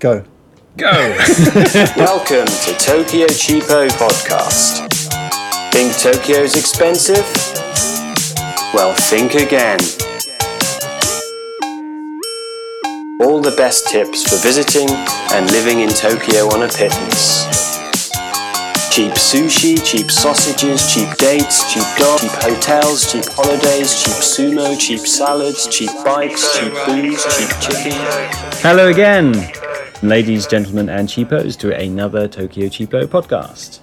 Go. Go! Welcome to Tokyo Cheapo Podcast. Think Tokyo's expensive? Well, think again. All the best tips for visiting and living in Tokyo on a pittance. Cheap sushi, cheap sausages, cheap dates, cheap dog, cheap hotels, cheap holidays, cheap sumo, cheap salads, cheap bikes, cheap booze, cheap chicken. Hello again, ladies, gentlemen, and cheapos, to another Tokyo Cheapo podcast.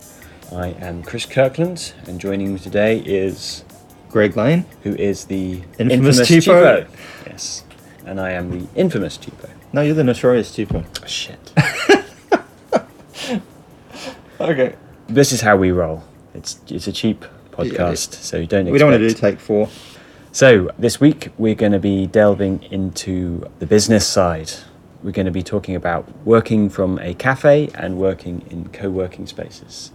I am Chris Kirkland, and joining me today is Greg Lane. who is the Infamous cheapo. Yes, and I am the infamous cheapo. No, you're the notorious cheapo. Oh, shit. Okay. this is how we roll. It's it's a cheap podcast, so you don't. Expect. We don't want to do take four. So, this week we're going to be delving into the business side. We're going to be talking about working from a cafe and working in co working spaces.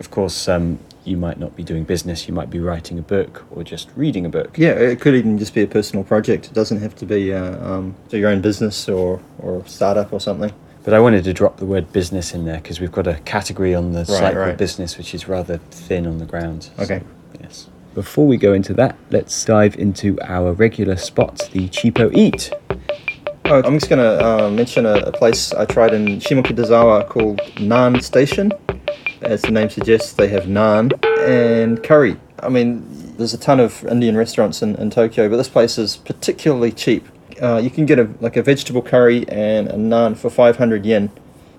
Of course, um, you might not be doing business, you might be writing a book or just reading a book. Yeah, it could even just be a personal project. It doesn't have to be uh, um, your own business or or startup or something. But I wanted to drop the word business in there because we've got a category on the site right. business which is rather thin on the ground. Okay. So, yes. Before we go into that, let's dive into our regular spot, the Cheapo Eat. Oh, I'm just going to uh, mention a, a place I tried in Shimokitazawa called Nan Station. As the name suggests, they have naan and curry. I mean, there's a ton of Indian restaurants in, in Tokyo, but this place is particularly cheap. Uh, you can get a like a vegetable curry and a naan for 500 yen.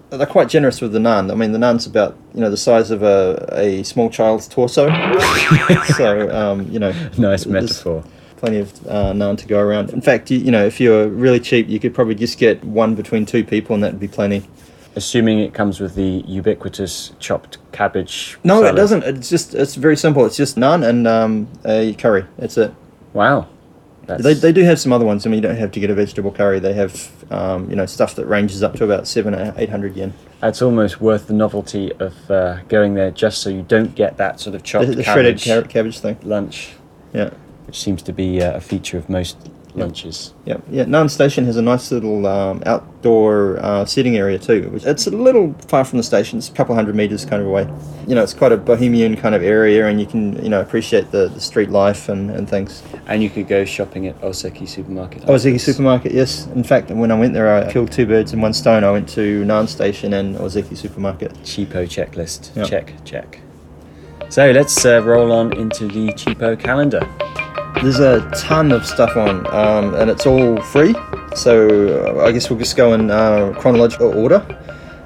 They're quite generous with the naan. I mean, the naan's about you know the size of a, a small child's torso. so um, you know, Nice metaphor. Plenty of uh, naan to go around. In fact, you, you know, if you're really cheap, you could probably just get one between two people, and that'd be plenty. Assuming it comes with the ubiquitous chopped cabbage. No, salad. it doesn't. It's just it's very simple. It's just naan and um, a curry. That's it. Wow. That's, They, they do have some other ones. I mean, you don't have to get a vegetable curry. They have um, you know stuff that ranges up to about seven or eight hundred yen. that's almost worth the novelty of uh, going there just so you don't get that sort of chopped the shredded cabbage carrot cabbage thing. lunch, Yeah, which seems to be uh, a feature of most lunches. yeah, yeah. Nan Station has a nice little um, outdoor uh, seating area too. Which, it's a little far from the station. It's a couple hundred meters kind of away. You know, it's quite a bohemian kind of area, and you can you know appreciate the, the street life and, and things. And you could go shopping at Ozeki Supermarket. Ozeki afterwards. Supermarket, yes. In fact, when I went there, I killed two birds in one stone. I went to Nan Station and Ozeki Supermarket. Cheapo checklist. Yeah. Check, check. So let's uh, roll on into the cheapo calendar. There's a ton of stuff on, um, and it's all free. So uh, I guess we'll just go in uh, chronological order.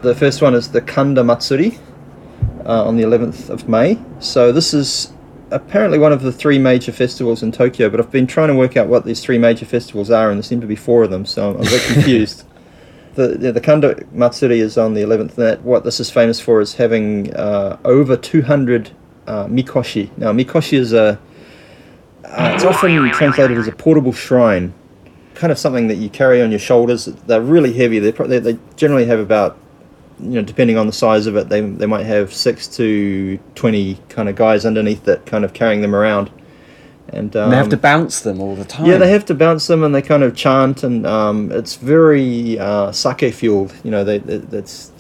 The first one is the Kanda Matsuri uh, on the 11th of May. So this is apparently one of the three major festivals in Tokyo, but I've been trying to work out what these three major festivals are, and there seem to be four of them, so I'm a bit confused. The, the, the Kanda Matsuri is on the 11th, and that, what this is famous for is having uh, over 200 uh, mikoshi. Now, mikoshi is a uh, it's often translated as a portable shrine, kind of something that you carry on your shoulders. They're really heavy. They, pro- they, they generally have about, you know, depending on the size of it, they, they might have six to twenty kind of guys underneath that, kind of carrying them around. And, um, And they have to bounce them all the time. yeah, they have to bounce them, and they kind of chant, and um, it's very uh, sake fueled. You know, they, they that's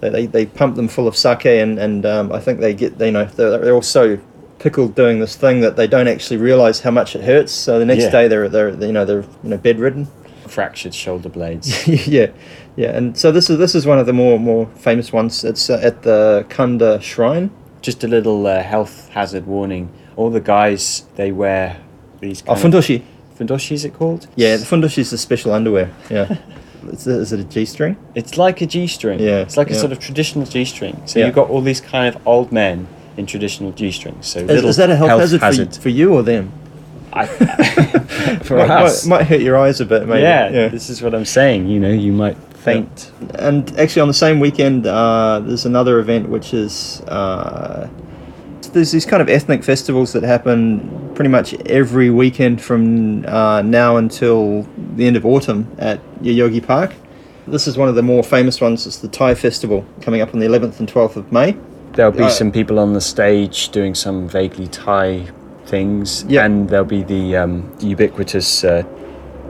they, they, pump them full of sake, and and um, I think they get they you know they're, they're also pickled doing this thing that they don't actually realize how much it hurts. So the next Yeah. day they're they're you know they're you know bedridden. Fractured shoulder blades. yeah, yeah, and so this is this is one of the more more famous ones. It's uh, at the Kanda Shrine. Just a little uh, health hazard warning. All the guys, they wear these Oh, kind of- fundoshi. Fundoshi, is it called? Yeah, the fundoshi is the special underwear. Yeah, is, it, is it a G string? It's like a G-string. Yeah, It's like a sort of traditional G-string. So Yeah. you've got all these kind of old men in traditional G-strings. So Is, is that a health, hazard, For, for you or them? I, for might, us. might, might hurt your eyes a bit, maybe. yeah, this is what I'm saying. You know, you might faint. And actually, on the same weekend, uh, there's another event which is uh, there's these kind of ethnic festivals that happen pretty much every weekend from uh, now until the end of autumn at Yoyogi Park. This is one of the more famous ones. It's the Thai Festival coming up on the 11th and 12th of May. There'll be Uh, some people on the stage doing some vaguely Thai things, Yeah. and there'll be the um, ubiquitous uh,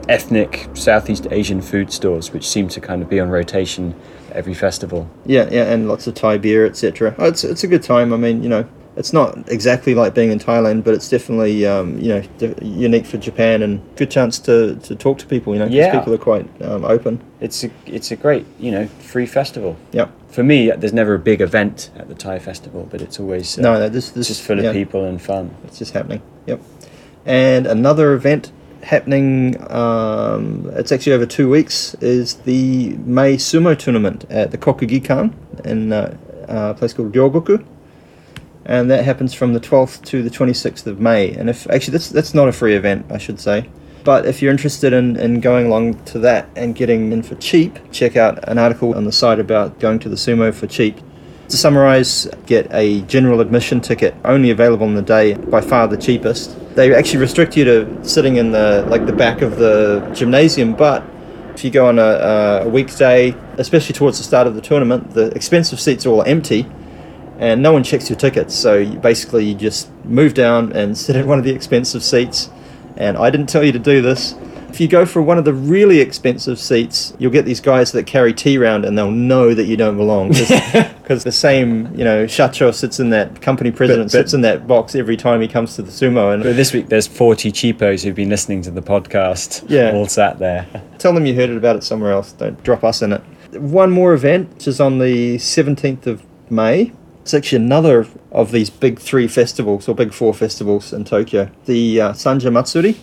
ethnic Southeast Asian food stores, which seem to kind of be on rotation every festival. Yeah, yeah, and lots of Thai beer, etc. Oh, it's it's a good time. I mean, you know, it's not exactly like being in Thailand, but it's definitely um, you know di- unique for Japan and good chance to, to talk to people. You know, 'cause Yeah. people are quite um, open. It's a it's a great you know free festival. Yep. For me, there's never a big event at the Thai festival, but it's always uh, No, no, this this just full yeah, of people and fun. It's just happening. Yep. And another event happening. Um, it's actually over two weeks. Is the May sumo tournament at the Kokugikan in uh, a place called Ryogoku. And that happens from the 12th to the 26th of May. And if actually that's that's not a free event, I should say. But if you're interested in, in going along to that and getting in for cheap, check out an article on the site about going to the sumo for cheap. To summarise, get a general admission ticket, only available on the day, by far the cheapest. They actually restrict you to sitting in the like the back of the gymnasium, but if you go on a, a weekday, especially towards the start of the tournament, the expensive seats are all empty, and no one checks your tickets. So you, basically, you just move down and sit in one of the expensive seats. And I didn't tell you to do this. If you go for one of the really expensive seats, you'll get these guys that carry tea round, and they'll know that you don't belong because the same, you know, shacho sits in that company president But- but- sits in that box every time he comes to the sumo, and But this week there's 40 cheapos who've been listening to the podcast. Yeah. all sat there. Tell them you heard it about it somewhere else. Don't drop us in it. One more event, which is on the 17th of May. It's actually another of these big three festivals, or big four festivals in Tokyo. The uh, Sanja Matsuri.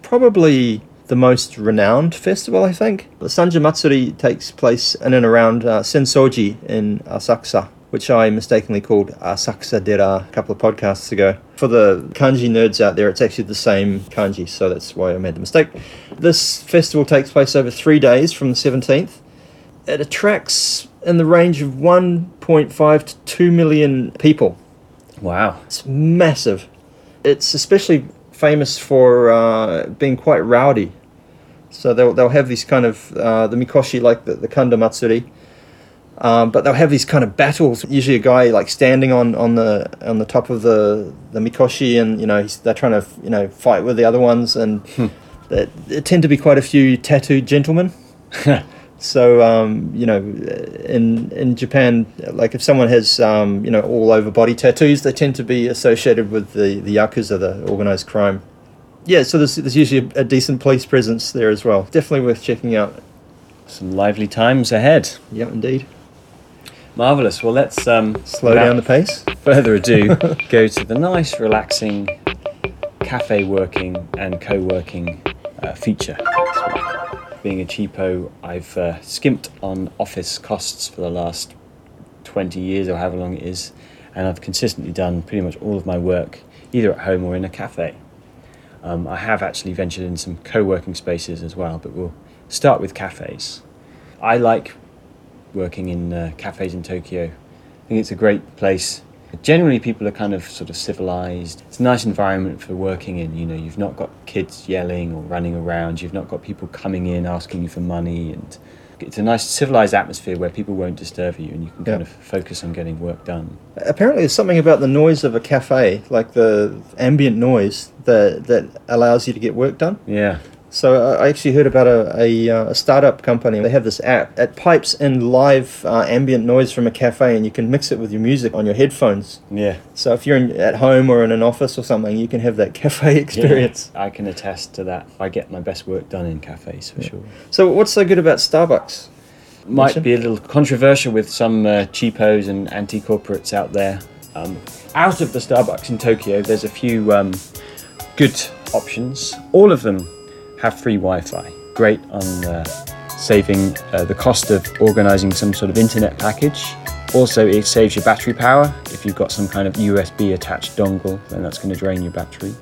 Probably the most renowned festival, I think. The Sanja Matsuri takes place in and around uh, Sensoji in Asakusa, which I mistakenly called Asakusa Dera a couple of podcasts ago. For the kanji nerds out there, it's actually the same kanji, so that's why I made the mistake. This festival takes place over three days from the 17th. It attracts in the range of 1.5 to 2 million people. Wow. It's massive. It's especially famous for uh, being quite rowdy. So they'll, they'll have these kind of uh, the mikoshi like the, the kanda matsuri, um, but they'll have these kind of battles. Usually, a guy like standing on, on the on the top of the the mikoshi, and you know he's, they're trying to you know fight with the other ones, and there, there tend to be quite a few tattooed gentlemen. So um, you know, in in Japan, like if someone has um, you know all over body tattoos, they tend to be associated with the the yakuza, the organized crime. Yeah, so there's, there's usually a, a decent police presence there as well. Definitely worth checking out. Some lively times ahead. Yeah, indeed. Marvelous. Well, let's um, Slow down the pace. further ado go to the nice, relaxing cafe working and co-working uh, feature. Being a cheapo, I've uh, skimped on office costs for the last 20 years or however long it is, and I've consistently done pretty much all of my work either at home or in a cafe. Um, I have actually ventured in some co-working spaces as well, but we'll start with cafes. I like working in uh, cafes in Tokyo. I think it's a great place. Generally, people are kind of sort of civilized. It's a nice environment for working in. You know, you've not got kids yelling or running around. You've not got people coming in asking you for money, and it's a nice civilized atmosphere where people won't disturb you, and you can kind of focus on getting work done. Apparently, there's something about the noise of a cafe, like the ambient noise, that that allows you to get work done. Yeah, So uh, I actually heard about a, a, uh, a startup company. They have this app. It pipes in live uh, ambient noise from a cafe, and you can mix it with your music on your headphones. yeah. So if you're in, at home or in an office or something, you can have that cafe experience. Yeah, I can attest to that. I get my best work done in cafes for sure. So what's so good about Starbucks? might Mention? be a little controversial with some uh, cheapos and anti-corporates out there. Um, out of the Starbucks in Tokyo, there's a few um, good options. All of them have free Wi-Fi. Great on uh, saving uh, the cost of organising some sort of internet package. Also, it saves your battery power. If you've got some kind of USB attached dongle, then that's going to drain your battery.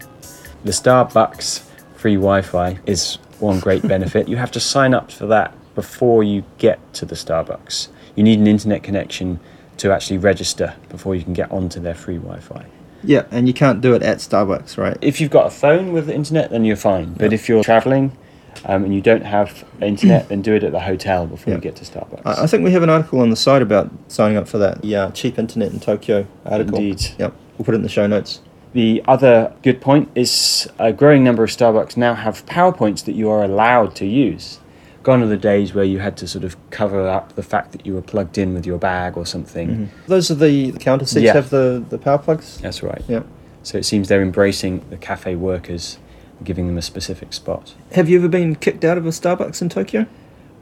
The Starbucks free Wi-Fi is one great benefit. You have to sign up for that before you get to the Starbucks. You need an internet connection to actually register before you can get onto their free Wi-Fi. Yeah, and you can't do it at Starbucks, right? If you've got a phone with the internet, then you're fine. But if you're traveling um, and you don't have internet, then do it at the hotel before you get to Starbucks. I I think we have an article on the site about signing up for that. Yeah, cheap internet in Tokyo article. Indeed. Yep, we'll put it in the show notes. The other good point is a growing number of Starbucks now have PowerPoints that you are allowed to use. Gone are the days where you had to sort of cover up the fact that you were plugged in with your bag or something. Those are the, the counter seats Yeah. have the, the power plugs. That's right. Yeah. So it seems they're embracing the cafe workers, giving them a specific spot. Have you ever been kicked out of a Starbucks in Tokyo?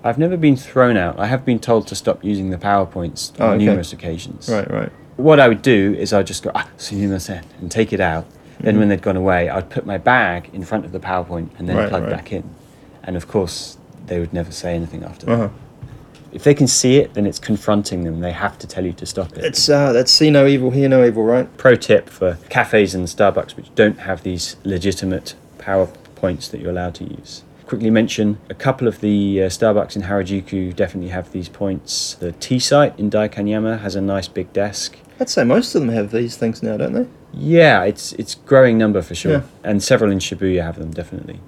I've never been thrown out. I have been told to stop using the PowerPoints Oh, on okay. numerous occasions. Right, right. What I would do is I'd just go, ah, sumimasen, and take it out. Then when they'd gone away, I'd put my bag in front of the PowerPoint and then Right, plug right. back in. And of course, they would never say anything after that. Uh-huh. If they can see it, then it's confronting them. They have to tell you to stop it. It's uh, that's see no evil, hear no evil, right? pro tip for cafes and Starbucks which don't have these legitimate PowerPoints that you're allowed to use. Quickly mention a couple of the uh, Starbucks in Harajuku definitely have these points. The T-Site in Daikanyama has a nice big desk. I'd say most of them have these things now, don't they? Yeah, it's it's growing number for sure, Yeah. and several in Shibuya have them definitely.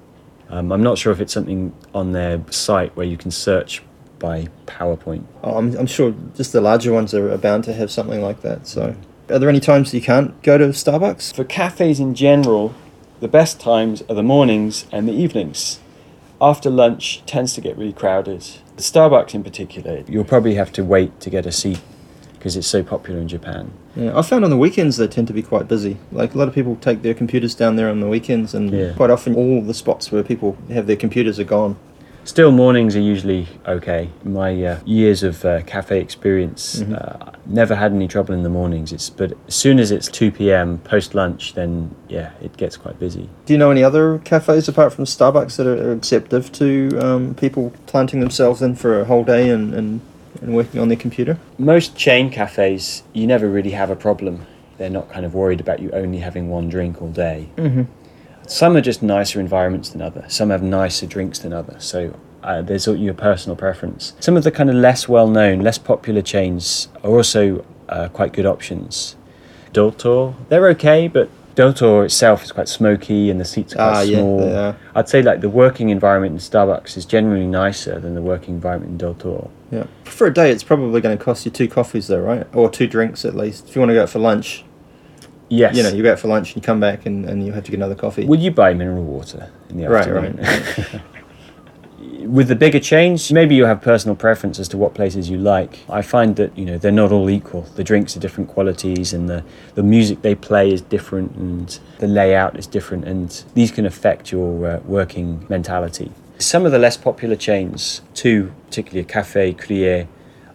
Um, I'm not sure if it's something on their site where you can search by PowerPoint. Oh, I'm, I'm sure just the larger ones are, are bound to have something like that. So, are there any times you can't go to Starbucks? For cafes in general, the best times are the mornings and the evenings. After lunch tends to get really crowded. The Starbucks in particular, you'll probably have to wait to get a seat because it's so popular in Japan. Yeah, I found on the weekends they tend to be quite busy. Like a lot of people take their computers down there on the weekends, and Yeah. quite often all the spots where people have their computers are gone. Still, mornings are usually okay. My uh, years of uh, cafe experience Mm-hmm. uh, never had any trouble in the mornings. It's but as soon as it's two p.m. post lunch, then yeah, it gets quite busy. Do you know any other cafes apart from Starbucks that are receptive to um, people planting themselves in for a whole day and, and, and working on their computer? Most chain cafes, you never really have a problem. They're not kind of worried about you only having one drink all day. Mm-hmm. Some are just nicer environments than others. Some have nicer drinks than others. So uh, there's your personal preference. Some of the kind of less well-known, less popular chains are also uh, quite good options. Doutor, they're okay, but Doutor itself is quite smoky and the seats are quite Ah, yeah, small. are. I'd say like the working environment in Starbucks is generally nicer than the working environment in Doutor. Yeah. For a day, it's probably going to cost you two coffees, though, right? Or two drinks at least. If you want to go out for lunch, Yes. you know, you go out for lunch and you come back and, and you have to get another coffee. Would you buy mineral water in the Right, afternoon? With the bigger chains, maybe you have personal preference as to what places you like. I find that you know they're not all equal. The drinks are different qualities, and the the music they play is different, and the layout is different, and these can affect your uh, working mentality. Some of the less popular chains, too, particularly Cafe Crie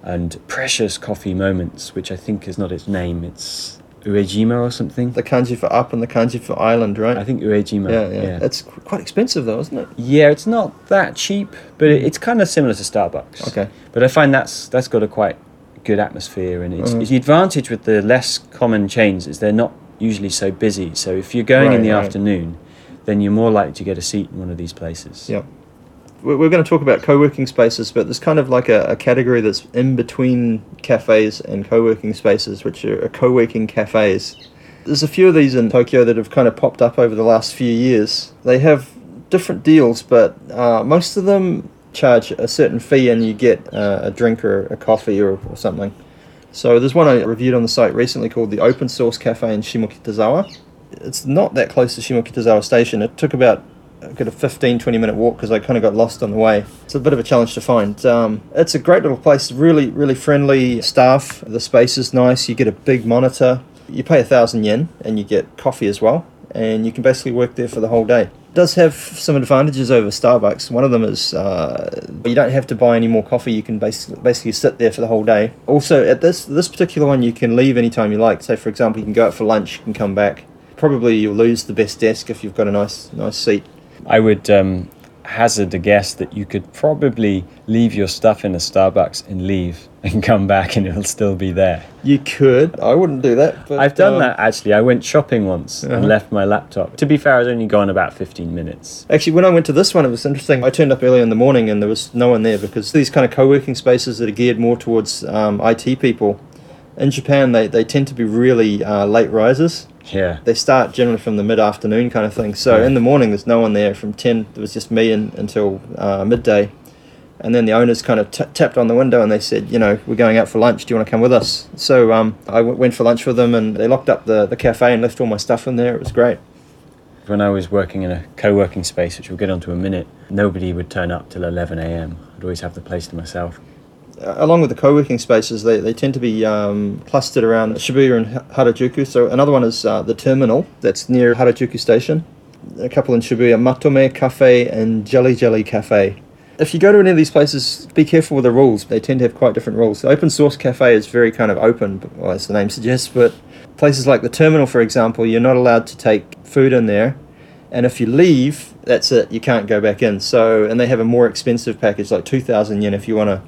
and Precious Coffee Moments, which I think is not its name. It's Uejima or something. the kanji for up and the kanji for island, right? I think Uejima. yeah, yeah, It's qu- quite expensive, though, isn't it? Yeah, it's not that cheap, but it, it's kind of similar to Starbucks. Okay. But I find that's that's got a quite good atmosphere, and it's, Mhm. it's the advantage with the less common chains is they're not usually so busy. So if you're going in the right. afternoon, then you're more likely to get a seat in one of these places. Yeah. We're, going to talk about co-working spaces, but there's kind of like a, a category that's in between cafes and co-working spaces, which are, are co-working cafes. There's a few of these in Tokyo that have kind of popped up over the last few years. They have different deals, but uh, most of them charge a certain fee and you get uh, a drink or a coffee or, or something. So there's one I reviewed on the site recently called the Open Source Cafe in Shimokitazawa. It's not that close to Shimokitazawa Station. It took about I got a 15 20 minute walk because I kind of got lost on the way. It's a bit of a challenge to find. Um, it's a great little place, really, really friendly staff. The space is nice. You get a big monitor. You pay a thousand yen and you get coffee as well. And you can basically work there for the whole day. It does have some advantages over Starbucks. One of them is uh, you don't have to buy any more coffee. You can basically basically sit there for the whole day. Also, at this this particular one, you can leave anytime you like. Say, for example, you can go out for lunch, you can come back. Probably you'll lose the best desk if you've got a nice nice seat. I would um, hazard a guess that you could probably leave your stuff in a Starbucks and leave and come back and it'll still be there. You could. I wouldn't do that. But, I've done um, that actually. I went shopping once Uh-huh. and left my laptop. To be fair, I was only gone about 15 minutes. Actually, when I went to this one, it was interesting. I turned up early in the morning and there was no one there because these kind of co-working spaces that are geared more towards um, IT people. In Japan, they, they tend to be really uh, late risers. Yeah. They start generally from the mid-afternoon kind of thing. So Yeah. in the morning, there's no one there. From 10, there was just me in, until uh, midday. And then the owners kind of t- tapped on the window and they said, you know, we're going out for lunch. Do you want to come with us? So um, I w- went for lunch with them and they locked up the, the cafe and left all my stuff in there. It was great. When I was working in a co-working space, which we'll get onto in a minute, nobody would turn up till 11 a.m. I'd always have the place to myself. Along with the co-working spaces, they, they tend to be um, clustered around Shibuya and Harajuku. So another one is uh, the terminal that's near Harajuku Station. A couple in Shibuya, Matome Cafe and Jelly Jelly Cafe. If you go to any of these places, be careful with the rules. They tend to have quite different rules. The open source cafe is very kind of open, well, as the name suggests, but places like the terminal, for example, you're not allowed to take food in there. And if you leave, that's it. You can't go back in. So, and they have a more expensive package, like 2,000 yen if you want to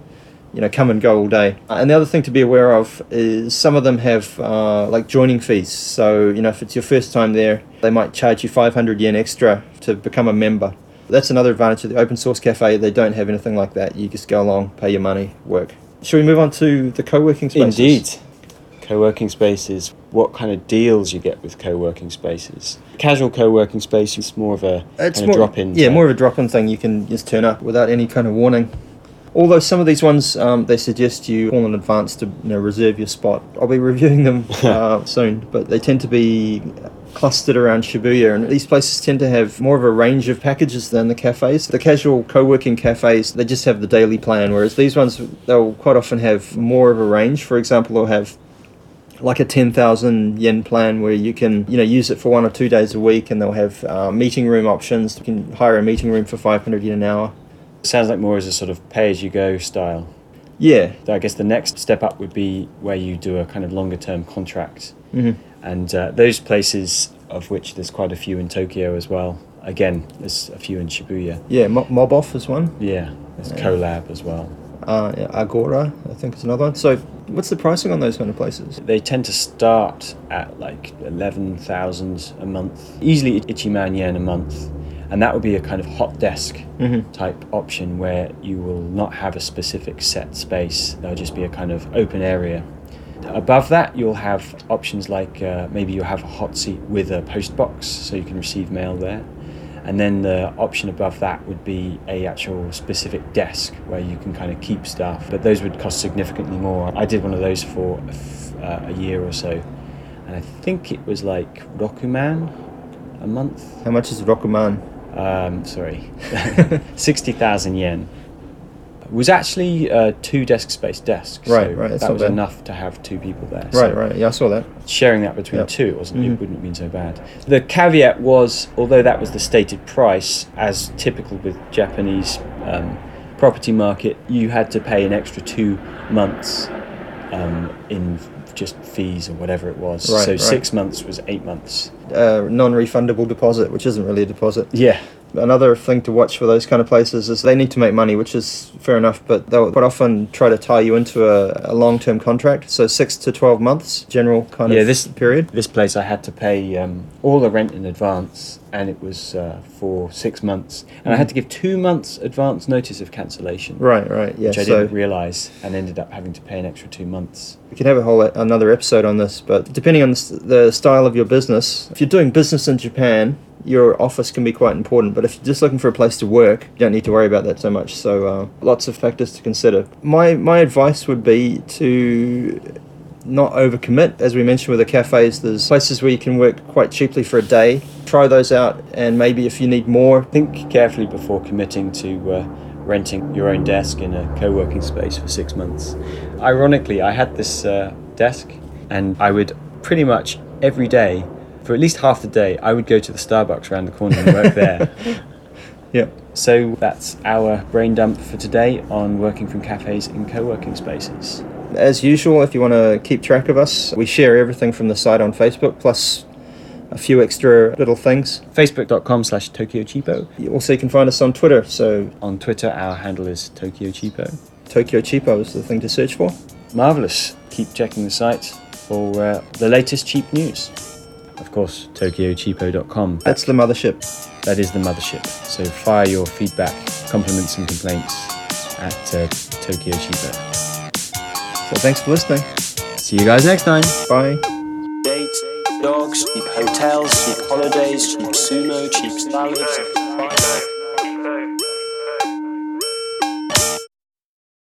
you know, come and go all day. Uh, and the other thing to be aware of is some of them have uh, like joining fees. So, you know, if it's your first time there, they might charge you 500 yen extra to become a member. That's another advantage of the open source cafe. They don't have anything like that. You just go along, pay your money, work. Should we move on to the co-working spaces? Indeed. Co-working spaces. What kind of deals you get with co-working spaces? Casual co-working space is more of a It's more, of drop-in. Yeah, type. more of a drop-in thing. You can just turn up without any kind of warning. Although some of these ones, um, they suggest you call in advance to you know, reserve your spot. I'll be reviewing them uh, soon, but they tend to be clustered around Shibuya, and these places tend to have more of a range of packages than the cafes. The casual co-working cafes, they just have the daily plan, whereas these ones, they'll quite often have more of a range. For example, they'll have like a 10,000 yen plan where you can you know use it for one or two days a week and they'll have uh, meeting room options you can hire a meeting room for 500 yen an hour Sounds like more as a sort of pay-as-you-go style. yeah I guess the next step up would be where you do a kind of longer-term contract, Mhm. and uh, those places of which there's quite a few in Tokyo as well. Again, there's a few in Shibuya. yeah Mo- mob off is one Yeah, there's Yeah. Colab as well. uh, yeah, agora i think is another one so what's the pricing on those kind of places They tend to start at like 11,000 a month, easily Ichiman yen a month. And that would be a kind of hot desk Mhm. type option where you will not have a specific set space. There'll just be a kind of open area. Above that, you'll have options like uh, maybe you'll have a hot seat with a post box so you can receive mail there. And then the option above that would be a actual specific desk where you can kind of keep stuff. But those would cost significantly more. I did one of those for a, f- uh, a year or so, and I think it was like Rokuman a month. how much is rokuman Um, sorry, sixty thousand yen. Was actually a two desk space desk. Right, so right, that's That was bad. enough to have two people there. right so right yeah i saw that sharing that between Yep. two it wasn't Mhm. it wouldn't have been so bad the caveat was although that was the stated price as typical with japanese um, property market you had to pay an extra two months um, in just fees or whatever it was Right, so right. six months was eight months uh, non-refundable deposit which isn't really a deposit yeah Another thing to watch for those kind of places is they need to make money, which is fair enough, but they'll quite often try to tie you into a, a long term contract. So, six to 12 months, general kind Yeah, of this- period. this place i had to pay um, all the rent in advance and it was uh, for six months and i had to give two months advance notice of cancellation Right, right, yeah. which i So, didn't realize and ended up having to pay an extra two months we could have a whole another episode on this, but depending on the, the style of your business, if you're doing business in Japan, your office can be quite important. But if you're just looking for a place to work, you don't need to worry about that so much. So, uh, lots of factors to consider. My my advice would be to not overcommit. As we mentioned with the cafes, there's places where you can work quite cheaply for a day. Try those out, and maybe if you need more, think carefully before committing to uh, renting your own desk in a co-working space for six months. Ironically, I had this uh, desk, and I would pretty much every day, for at least half the day, I would go to the Starbucks around the corner and work there. yeah. so that's our brain dump for today on working from cafes in co-working spaces. As usual, if you want to keep track of us, we share everything from the site on Facebook, plus a few extra little things. Facebook.com slash Tokyo Cheapo. You Also, you can find us on Twitter, so On Twitter, our handle is Tokyo Cheapo. Tokyo Cheapo is the thing to search for. Marvellous. Keep checking the site for uh, the latest cheap news. Of course, TokyoCheapo.com. That's the mothership. That is the mothership. So fire your feedback, compliments, and complaints at uh, Tokyo Cheapo. So thanks for listening. See you guys next time. Bye. Dates, dogs, cheap hotels, cheap holidays, cheap sumo, cheap salads,